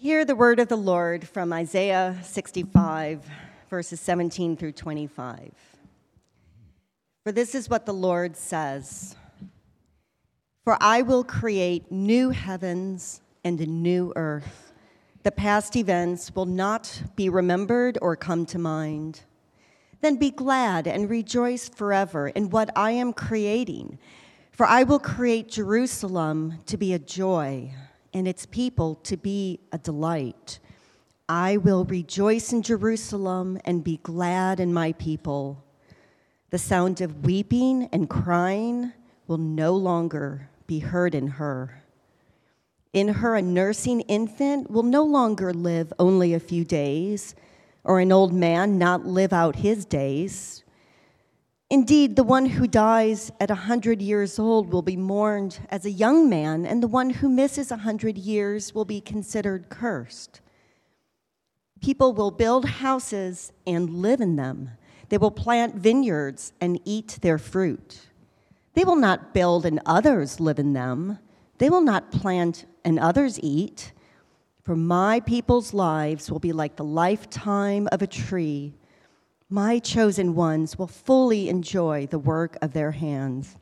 Hear the word of the Lord from Isaiah 65, verses 17 through 25. For this is what the Lord says For I will create new heavens and a new earth. The past events will not be remembered or come to mind. Then be glad and rejoice forever in what I am creating. For I will create Jerusalem to be a joy and its people to be a delight. I will rejoice in Jerusalem and be glad in my people. The sound of weeping and crying will no longer be heard in her. In her, a nursing infant will no longer live only a few days, or an old man not live out his days. Indeed, the one who dies at a hundred years old will be mourned as a young man, and the one who misses a hundred years will be considered cursed. People will build houses and live in them. They will plant vineyards and eat their fruit. They will not build and others live in them. They will not plant and others eat. For my people's lives will be like the lifetime of a tree my chosen ones will fully enjoy the work of their hands.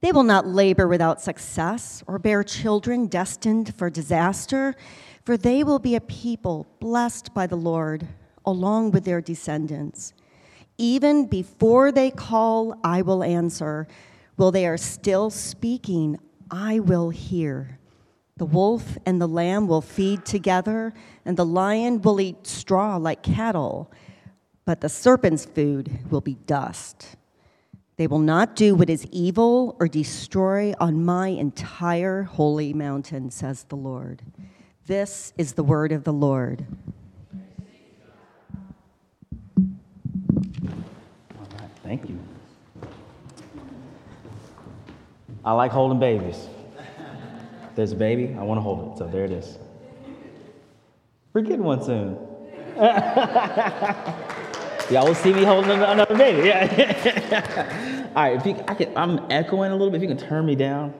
They will not labor without success or bear children destined for disaster, for they will be a people blessed by the Lord along with their descendants. Even before they call, I will answer. While they are still speaking, I will hear. The wolf and the lamb will feed together, and the lion will eat straw like cattle but the serpent's food will be dust. They will not do what is evil or destroy on my entire holy mountain, says the Lord. This is the word of the Lord. Thank you. I like holding babies. There's a baby, I want to hold it. So there it is. We're getting one soon. Y'all will see me holding another baby. Yeah. All right, if you, I can, I'm echoing a little bit. If you can turn me down,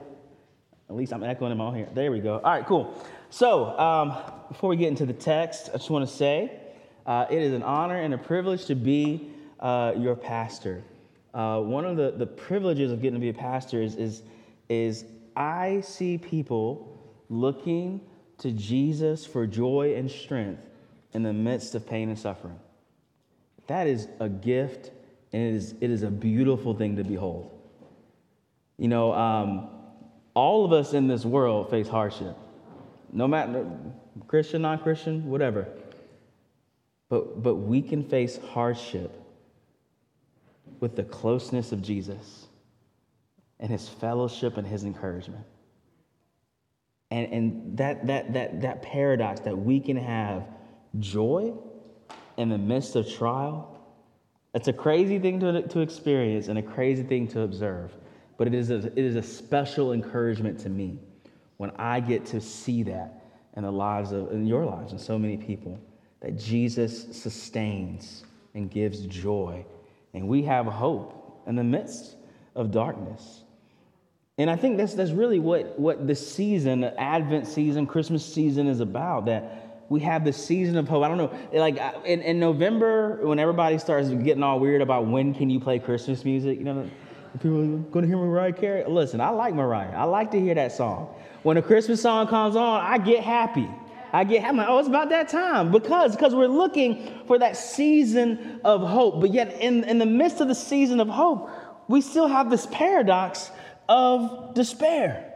at least I'm echoing them all here. There we go. All right, cool. So um, before we get into the text, I just want to say uh, it is an honor and a privilege to be uh, your pastor. Uh, one of the, the privileges of getting to be a pastor is, is, is I see people looking to Jesus for joy and strength in the midst of pain and suffering. That is a gift, and it is, it is a beautiful thing to behold. You know, um, all of us in this world face hardship, no matter Christian, non Christian, whatever. But, but we can face hardship with the closeness of Jesus and his fellowship and his encouragement. And, and that, that, that, that paradox that we can have joy in the midst of trial, it's a crazy thing to, to experience and a crazy thing to observe. But it is, a, it is a special encouragement to me when I get to see that in the lives of, in your lives, and so many people, that Jesus sustains and gives joy. And we have hope in the midst of darkness. And I think that's, that's really what, what the season, the Advent season, Christmas season is about. That we have the season of hope. I don't know, like in, in November, when everybody starts getting all weird about when can you play Christmas music, you know, people are going to hear Mariah Carey. Listen, I like Mariah. I like to hear that song. When a Christmas song comes on, I get happy. I get happy. Oh, it's about that time because because we're looking for that season of hope. But yet, in, in the midst of the season of hope, we still have this paradox of despair.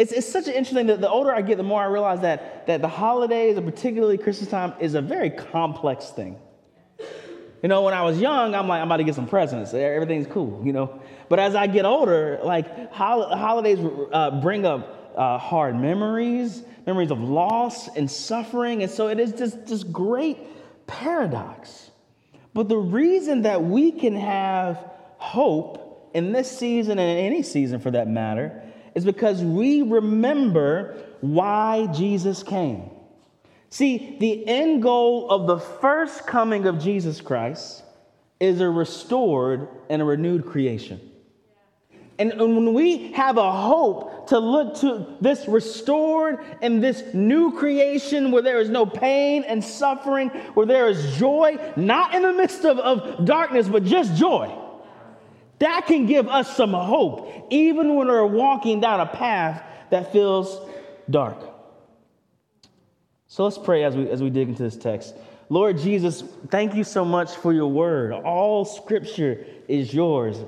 It's, it's such an interesting that the older I get, the more I realize that, that the holidays, and particularly Christmas time, is a very complex thing. You know, when I was young, I'm like, I'm about to get some presents. Everything's cool, you know. But as I get older, like hol- holidays uh, bring up uh, hard memories, memories of loss and suffering. And so it is just this great paradox. But the reason that we can have hope in this season and in any season for that matter is because we remember why Jesus came. See, the end goal of the first coming of Jesus Christ is a restored and a renewed creation. And, when we have a hope to look to this restored and this new creation where there is no pain and suffering, where there is joy, not in the midst of, of darkness, but just joy, that can give us some hope, even when we're walking down a path that feels dark. So let's pray as we, as we dig into this text. Lord Jesus, thank you so much for your word. All scripture is yours.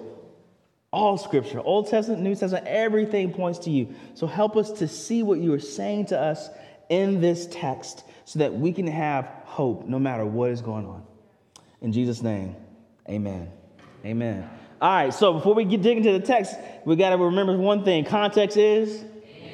All scripture, Old Testament, New Testament, everything points to you. So help us to see what you are saying to us in this text so that we can have hope no matter what is going on. In Jesus' name, amen. Amen. All right, so before we get dig into the text, we got to remember one thing context is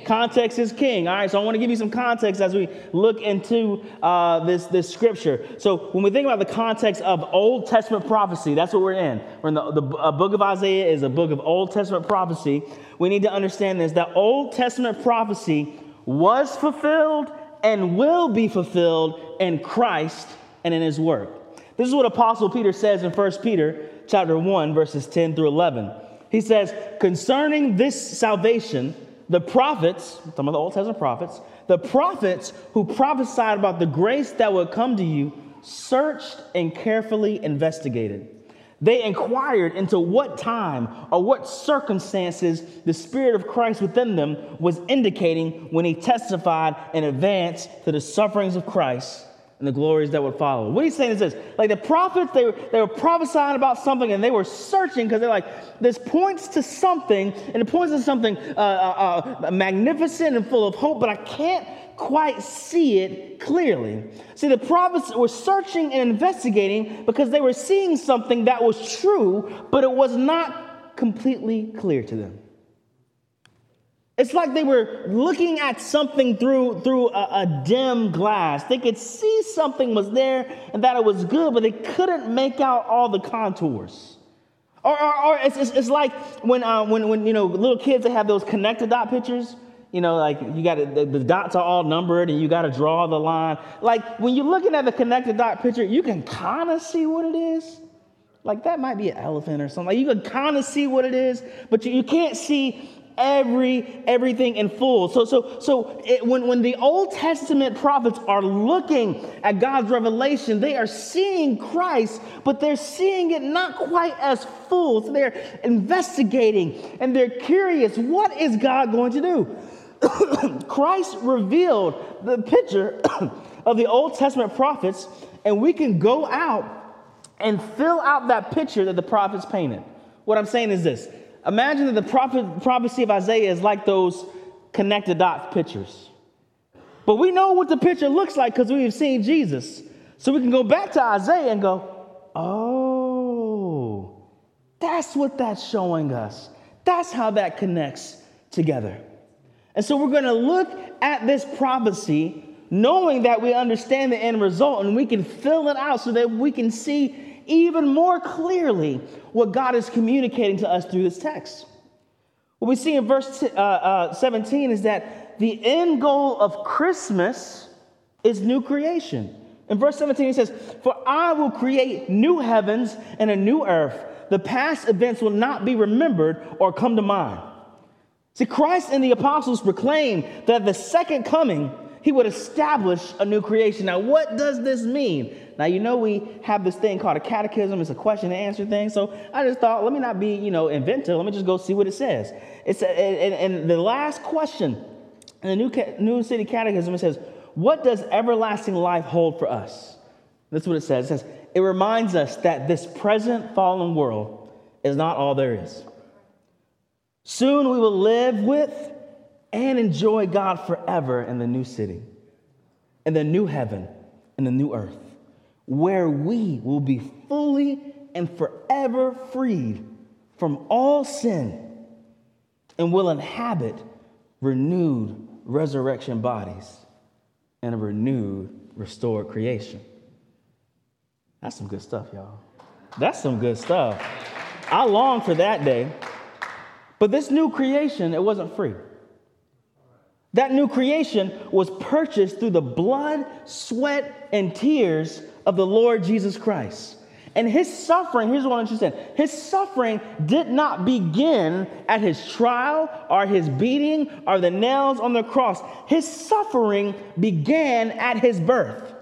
Context is king. All right, so I want to give you some context as we look into uh, this, this scripture. So, when we think about the context of Old Testament prophecy, that's what we're in. We're in the, the book of Isaiah is a book of Old Testament prophecy. We need to understand this that Old Testament prophecy was fulfilled and will be fulfilled in Christ and in his work. This is what Apostle Peter says in 1 Peter chapter 1, verses 10 through 11. He says, Concerning this salvation, the prophets, some of the Old Testament prophets, the prophets who prophesied about the grace that would come to you, searched and carefully investigated. They inquired into what time or what circumstances the Spirit of Christ within them was indicating when he testified in advance to the sufferings of Christ and the glories that would follow. What he's saying is this like the prophets, they were, they were prophesying about something and they were searching because they're like, this points to something and it points to something uh, uh, uh, magnificent and full of hope, but I can't quite see it clearly. See, the prophets were searching and investigating because they were seeing something that was true, but it was not completely clear to them. It's like they were looking at something through, through a, a, dim glass. They could see something was there and that it was good, but they couldn't make out all the contours. Or, or, or it's, it's, it's, like when, uh, when, when, you know, little kids, they have those connected dot pictures. You know, like you got the, the dots are all numbered and you got to draw the line. Like when you're looking at the connected dot picture, you can kind of see what it is. Like that might be an elephant or something. Like you can kind of see what it is, but you, you can't see every everything in full. So so so it, when when the Old Testament prophets are looking at God's revelation, they are seeing Christ, but they're seeing it not quite as full. So they're investigating and they're curious, what is God going to do? Christ revealed the picture of the Old Testament prophets, and we can go out and fill out that picture that the prophets painted. What I'm saying is this Imagine that the prophet, prophecy of Isaiah is like those connected dot pictures. But we know what the picture looks like because we've seen Jesus. So we can go back to Isaiah and go, oh, that's what that's showing us. That's how that connects together. And so we're going to look at this prophecy knowing that we understand the end result and we can fill it out so that we can see even more clearly what God is communicating to us through this text. What we see in verse uh, uh, 17 is that the end goal of Christmas is new creation. In verse 17, he says, For I will create new heavens and a new earth. The past events will not be remembered or come to mind. See, Christ and the apostles proclaim that the second coming, he would establish a new creation. Now, what does this mean? Now, you know, we have this thing called a catechism. It's a question and answer thing. So I just thought, let me not be, you know, inventive. Let me just go see what it says. It's a, and, and the last question in the New, New City Catechism, it says, what does everlasting life hold for us? That's what it says. It says, it reminds us that this present fallen world is not all there is. Soon we will live with and enjoy God forever in the new city, in the new heaven, in the new earth where we will be fully and forever freed from all sin and will inhabit renewed resurrection bodies and a renewed, restored creation. That's some good stuff, y'all. That's some good stuff. I long for that day. But this new creation, it wasn't free. That new creation was purchased through the blood, sweat, and tears of the Lord Jesus Christ. And his suffering, here's what I understand his suffering did not begin at his trial or his beating or the nails on the cross. His suffering began at his birth.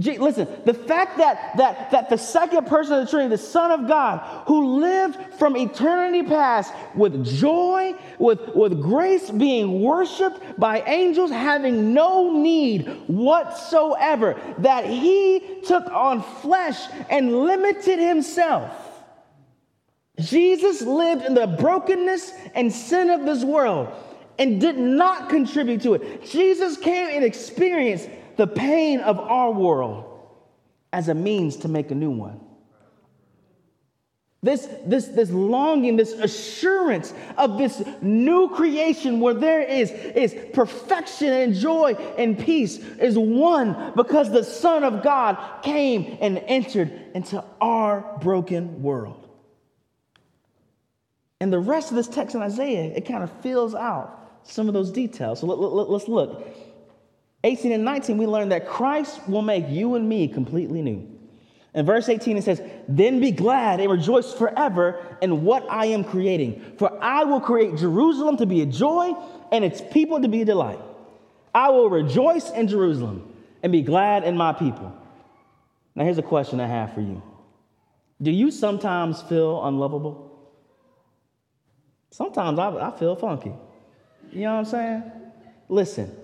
Listen, the fact that, that, that the second person of the Trinity, the Son of God, who lived from eternity past with joy, with, with grace, being worshiped by angels, having no need whatsoever, that he took on flesh and limited himself. Jesus lived in the brokenness and sin of this world and did not contribute to it. Jesus came and experienced the pain of our world as a means to make a new one. This, this, this longing, this assurance of this new creation where there is, is perfection and joy and peace is one because the Son of God came and entered into our broken world. And the rest of this text in Isaiah, it kind of fills out some of those details. So let, let, let's look. 18 and 19, we learn that Christ will make you and me completely new. In verse 18, it says, Then be glad and rejoice forever in what I am creating. For I will create Jerusalem to be a joy and its people to be a delight. I will rejoice in Jerusalem and be glad in my people. Now, here's a question I have for you Do you sometimes feel unlovable? Sometimes I, I feel funky. You know what I'm saying? Listen,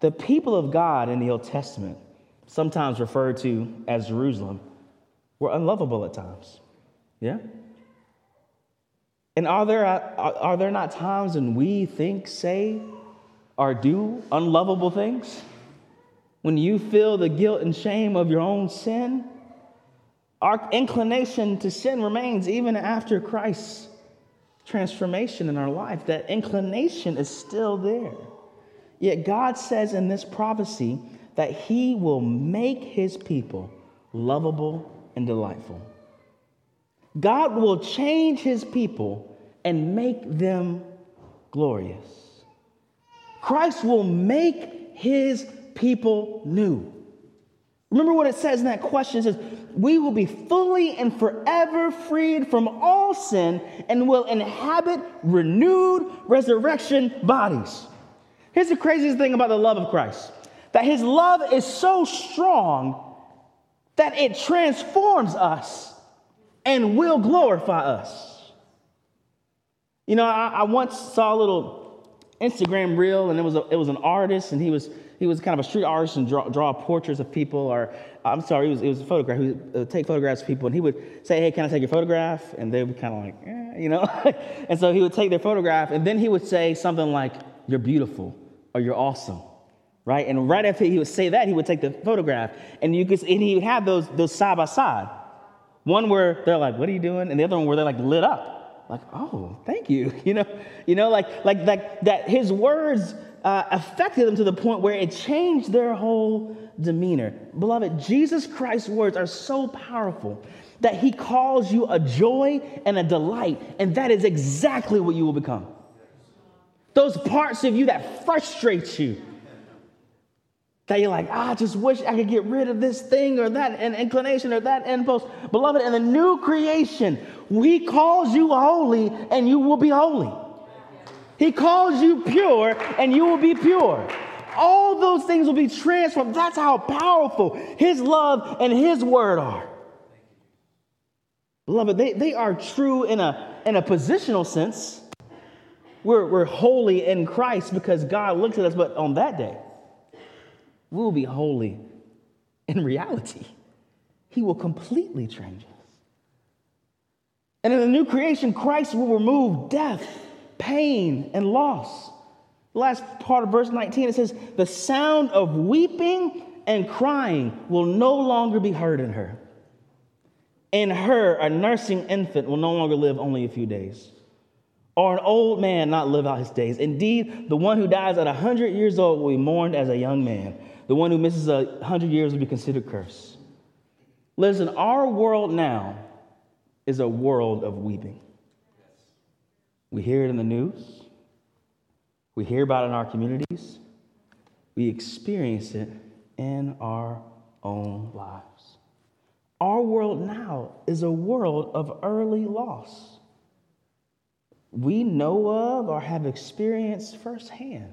the people of God in the Old Testament, sometimes referred to as Jerusalem, were unlovable at times. Yeah? And are there, are, there not times when we think, say, or do unlovable things? When you feel the guilt and shame of your own sin? Our inclination to sin remains even after Christ's transformation in our life. That inclination is still there. Yet God says in this prophecy that He will make His people lovable and delightful. God will change His people and make them glorious. Christ will make His people new. Remember what it says in that question? It says, We will be fully and forever freed from all sin and will inhabit renewed resurrection bodies. Here's the craziest thing about the love of Christ that his love is so strong that it transforms us and will glorify us. You know, I, I once saw a little Instagram reel, and it was, a, it was an artist, and he was he was kind of a street artist and draw, draw portraits of people, or I'm sorry, it was, it was a photograph. He would uh, take photographs of people, and he would say, "Hey, can I take your photograph?" And they would be kind of like, eh, you know. and so he would take their photograph, and then he would say something like, "You're beautiful." Or you're awesome, right? And right after he would say that, he would take the photograph, and you could, and he would have those those side by side. One where they're like, "What are you doing?" and the other one where they're like lit up, like, "Oh, thank you," you know, you know, like like like that. His words uh, affected them to the point where it changed their whole demeanor. Beloved, Jesus Christ's words are so powerful that he calls you a joy and a delight, and that is exactly what you will become those parts of you that frustrate you. That you're like, ah, I just wish I could get rid of this thing or that inclination or that impulse. Beloved, in the new creation, He calls you holy and you will be holy. He calls you pure and you will be pure. All those things will be transformed. That's how powerful His love and His word are. Beloved, they, they are true in a, in a positional sense we're, we're holy in Christ because God looks at us, but on that day, we will be holy in reality. He will completely change us. And in the new creation, Christ will remove death, pain, and loss. The last part of verse 19, it says, The sound of weeping and crying will no longer be heard in her. In her, a nursing infant will no longer live only a few days or an old man not live out his days. Indeed, the one who dies at 100 years old will be mourned as a young man. The one who misses a 100 years will be considered cursed. Listen, our world now is a world of weeping. We hear it in the news, we hear about it in our communities, we experience it in our own lives. Our world now is a world of early loss. We know of or have experienced firsthand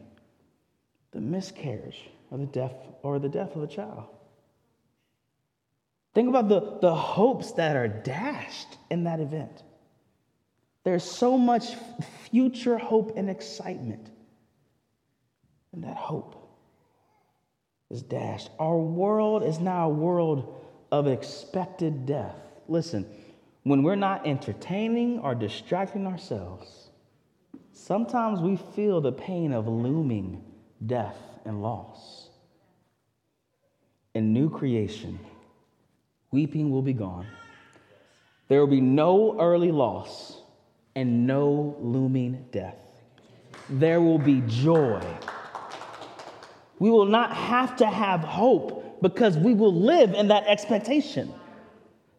the miscarriage or the death or the death of a child. Think about the, the hopes that are dashed in that event. There's so much future hope and excitement. And that hope is dashed. Our world is now a world of expected death. Listen, when we're not entertaining or distracting ourselves, sometimes we feel the pain of looming death and loss. In new creation, weeping will be gone. There will be no early loss and no looming death. There will be joy. We will not have to have hope because we will live in that expectation.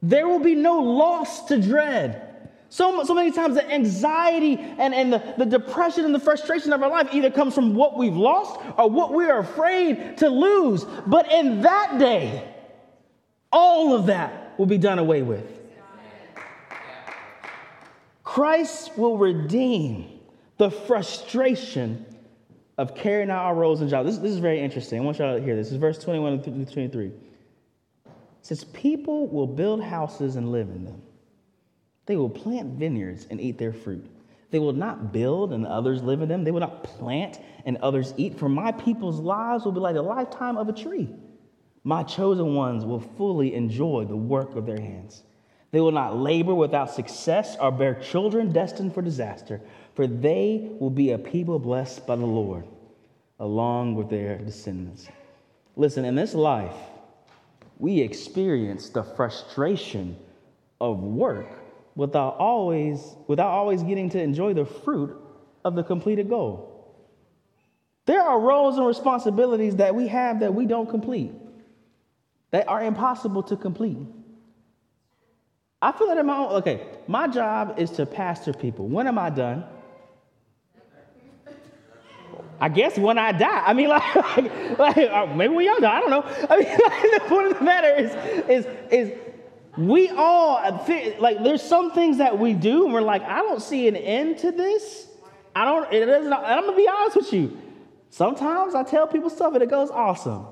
There will be no loss to dread. So, so many times, the anxiety and, and the, the depression and the frustration of our life either comes from what we've lost or what we are afraid to lose. But in that day, all of that will be done away with. Christ will redeem the frustration of carrying out our roles and jobs. This, this is very interesting. I want y'all to hear this. This is verse 21 through 23. Says, People will build houses and live in them. They will plant vineyards and eat their fruit. They will not build and others live in them. They will not plant and others eat. For my people's lives will be like the lifetime of a tree. My chosen ones will fully enjoy the work of their hands. They will not labor without success or bear children destined for disaster, for they will be a people blessed by the Lord, along with their descendants. Listen, in this life, we experience the frustration of work without always, without always getting to enjoy the fruit of the completed goal. There are roles and responsibilities that we have that we don't complete that are impossible to complete. I feel that in my own, okay, my job is to pastor people. When am I done? I guess when I die. I mean, like, like, uh, maybe when y'all die. I don't know. I mean, like, the point of the matter is, is, is we all like. There's some things that we do, and we're like, I don't see an end to this. I don't. It doesn't. I'm gonna be honest with you. Sometimes I tell people stuff and it goes awesome.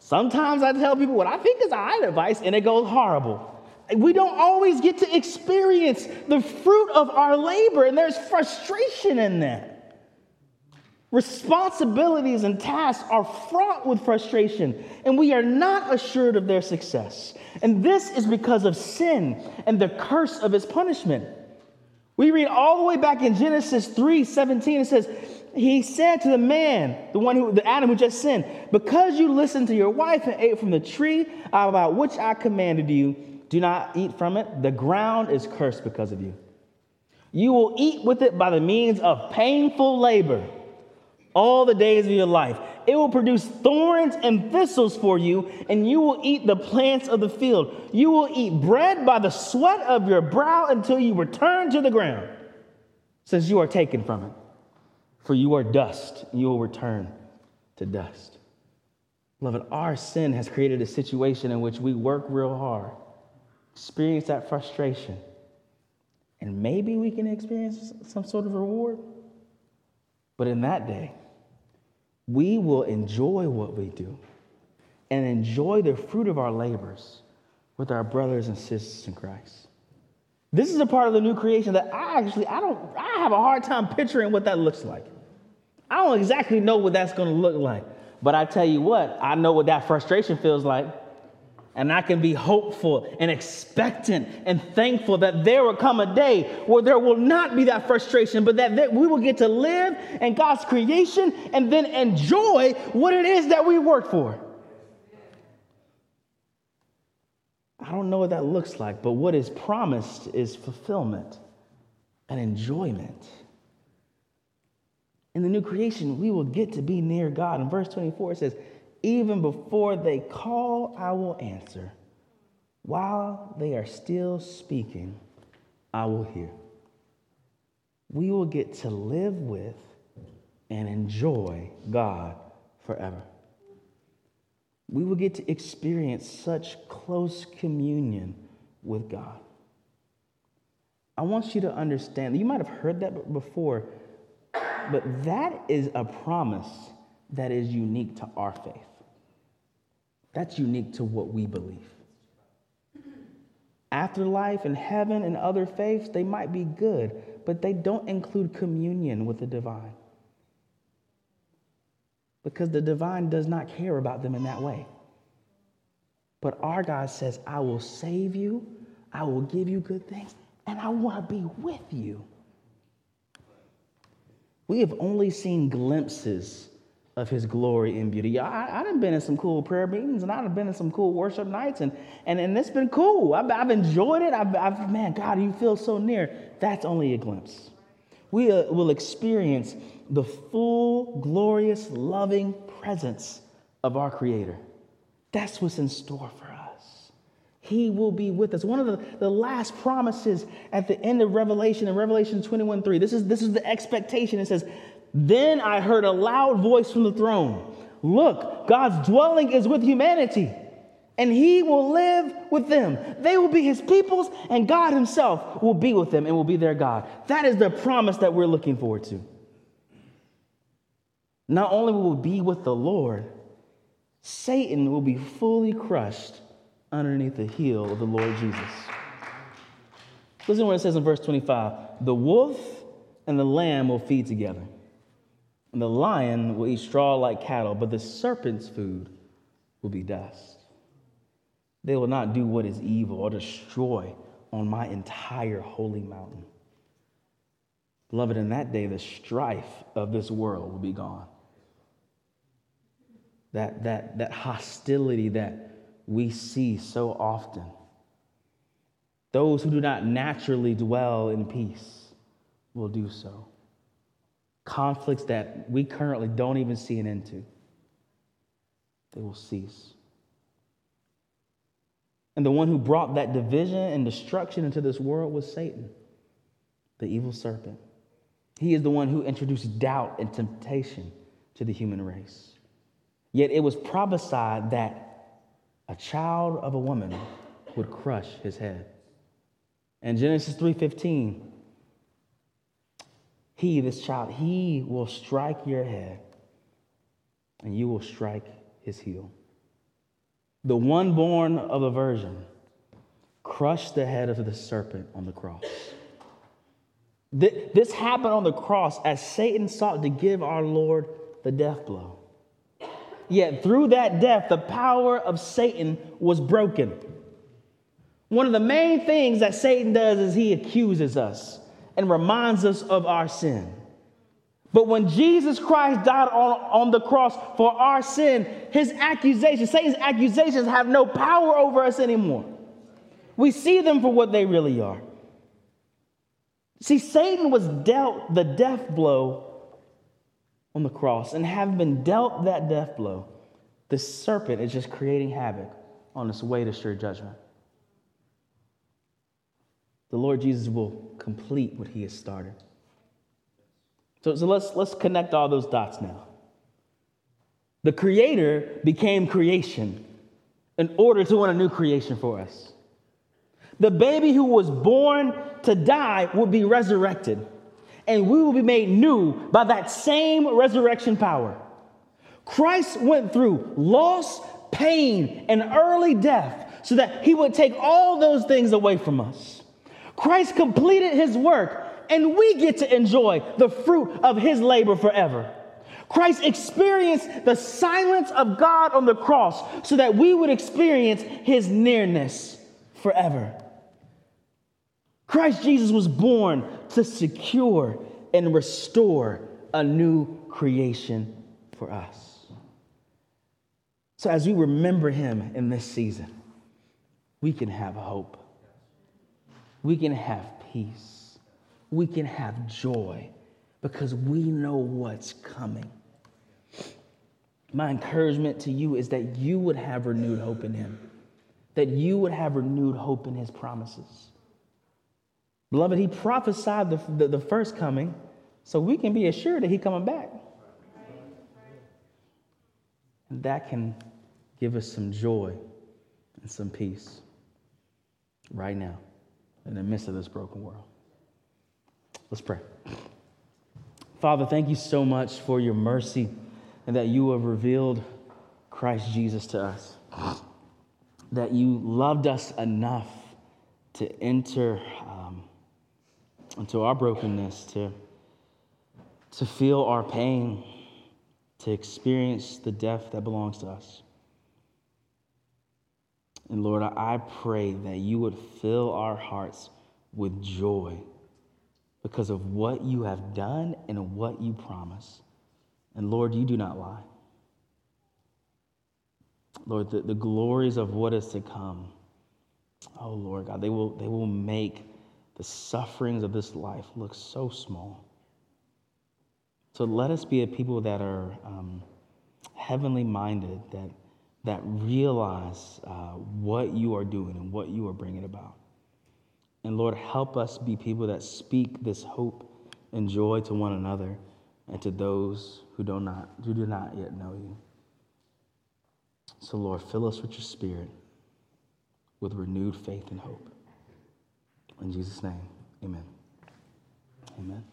Sometimes I tell people what I think is all right advice and it goes horrible. We don't always get to experience the fruit of our labor, and there's frustration in that. Responsibilities and tasks are fraught with frustration, and we are not assured of their success. And this is because of sin and the curse of its punishment. We read all the way back in Genesis 3 17, it says, he said to the man, the one who, the Adam who just sinned, because you listened to your wife and ate from the tree about which I commanded you, do not eat from it. The ground is cursed because of you. You will eat with it by the means of painful labor all the days of your life. It will produce thorns and thistles for you, and you will eat the plants of the field. You will eat bread by the sweat of your brow until you return to the ground, since you are taken from it. For you are dust, and you will return to dust. Beloved, our sin has created a situation in which we work real hard, experience that frustration, and maybe we can experience some sort of reward. But in that day, we will enjoy what we do and enjoy the fruit of our labors with our brothers and sisters in Christ. This is a part of the new creation that I actually I don't I have a hard time picturing what that looks like. I don't exactly know what that's going to look like. But I tell you what, I know what that frustration feels like. And I can be hopeful and expectant and thankful that there will come a day where there will not be that frustration, but that, we will get to live in God's creation and then enjoy what it is that we work for. I don't know what that looks like, but what is promised is fulfillment and enjoyment in the new creation, we will get to be near God. In verse 24, it says, Even before they call, I will answer. While they are still speaking, I will hear. We will get to live with and enjoy God forever. we will get to experience such close communion with God. I want you to understand, you might have heard that before, but that is a promise that is unique to our faith. That's unique to what we believe. Afterlife and heaven and other faiths, they might be good, but they don't include communion with the divine. Because the divine does not care about them in that way. But our God says, I will save you, I will give you good things, and I want to be with you. We have only seen glimpses of his glory and beauty. I, I done been in some cool prayer meetings and I've been in some cool worship nights and, and, and it's been cool. I've, I've enjoyed it. I've, I've, man, God, you feel so near. That's only a glimpse. We uh, will experience the full, glorious, loving presence of our Creator. That's what's in store for us. He will be with us. One of the, the last promises at the end of Revelation, in Revelation 21 3, this is, this is the expectation. It says, then I heard a loud voice from the throne Look, God's dwelling is with humanity, and he will live with them. They will be his peoples, and God himself will be with them and will be their God. That is the promise that we're looking forward to. Not only will we be with the Lord, Satan will be fully crushed underneath the heel of the Lord Jesus. Listen to what it says in verse 25 The wolf and the lamb will feed together and the lion will eat straw like cattle, but the serpent's food will be dust. They will not do what is evil or destroy on my entire holy mountain. Beloved, in that day, the strife of this world will be gone. That, that, that hostility that we see so often. Those who do not naturally dwell in peace will do so conflicts that we currently don't even see an end to, they will cease. And the one who brought that division and destruction into this world was Satan, the evil serpent. He is the one who introduced doubt and temptation to the human race. Yet it was prophesied that a child of a woman would crush his head. In Genesis 3:15, he, this child, he will strike your head and you will strike his heel. The one born of a virgin crushed the head of the serpent on the cross. This happened on the cross as Satan sought to give our Lord the death blow. Yet through that death, the power of Satan was broken. One of the main things that Satan does is he accuses us and reminds us of our sin. But when Jesus Christ died on, on the cross for our sin, his accusations, Satan's accusations, have no power over us anymore. We see them for what they really are. See, Satan was dealt the death blow on the cross, and having been dealt that death blow, the serpent is just creating havoc on its way to sure judgment the Lord Jesus will complete what he has started. So, so let's, let's connect all those dots now. The Creator became creation in order to win a new creation for us. The baby who was born to die will be resurrected, and we will be made new by that same resurrection power. Christ went through loss, pain, and early death so that he would take all those things away from us. Christ completed his work, and we get to enjoy the fruit of his labor forever. Christ experienced the silence of God on the cross so that we would experience his nearness forever. Christ Jesus was born to secure and restore a new creation for us. So, as we remember him in this season, we can have hope we can have peace. We can have joy because we know what's coming. My encouragement to you is that you would have renewed hope in Him, that you would have renewed hope in His promises. Beloved, He prophesied the, the, the first coming, so we can be assured that He's coming back. And that can give us some joy and some peace right now in the midst of this broken world. Let's pray. Father, thank you so much for your mercy and that you have revealed Christ Jesus to us. That you loved us enough to enter um, into our brokenness, to, to feel our pain, to experience the death that belongs to us. And Lord, I pray that you would fill our hearts with joy because of what you have done and what you promise. And Lord, you do not lie. Lord, the, the glories of what is to come, oh Lord God, they will, they will make the sufferings of this life look so small. So let us be a people that are um, heavenly minded, that, that realize uh, what you are doing and what you are bringing about. And Lord, help us be people that speak this hope and joy to one another and to those who do not, who do not yet know you. So, Lord, fill us with your spirit with renewed faith and hope. In Jesus' name, amen. Amen.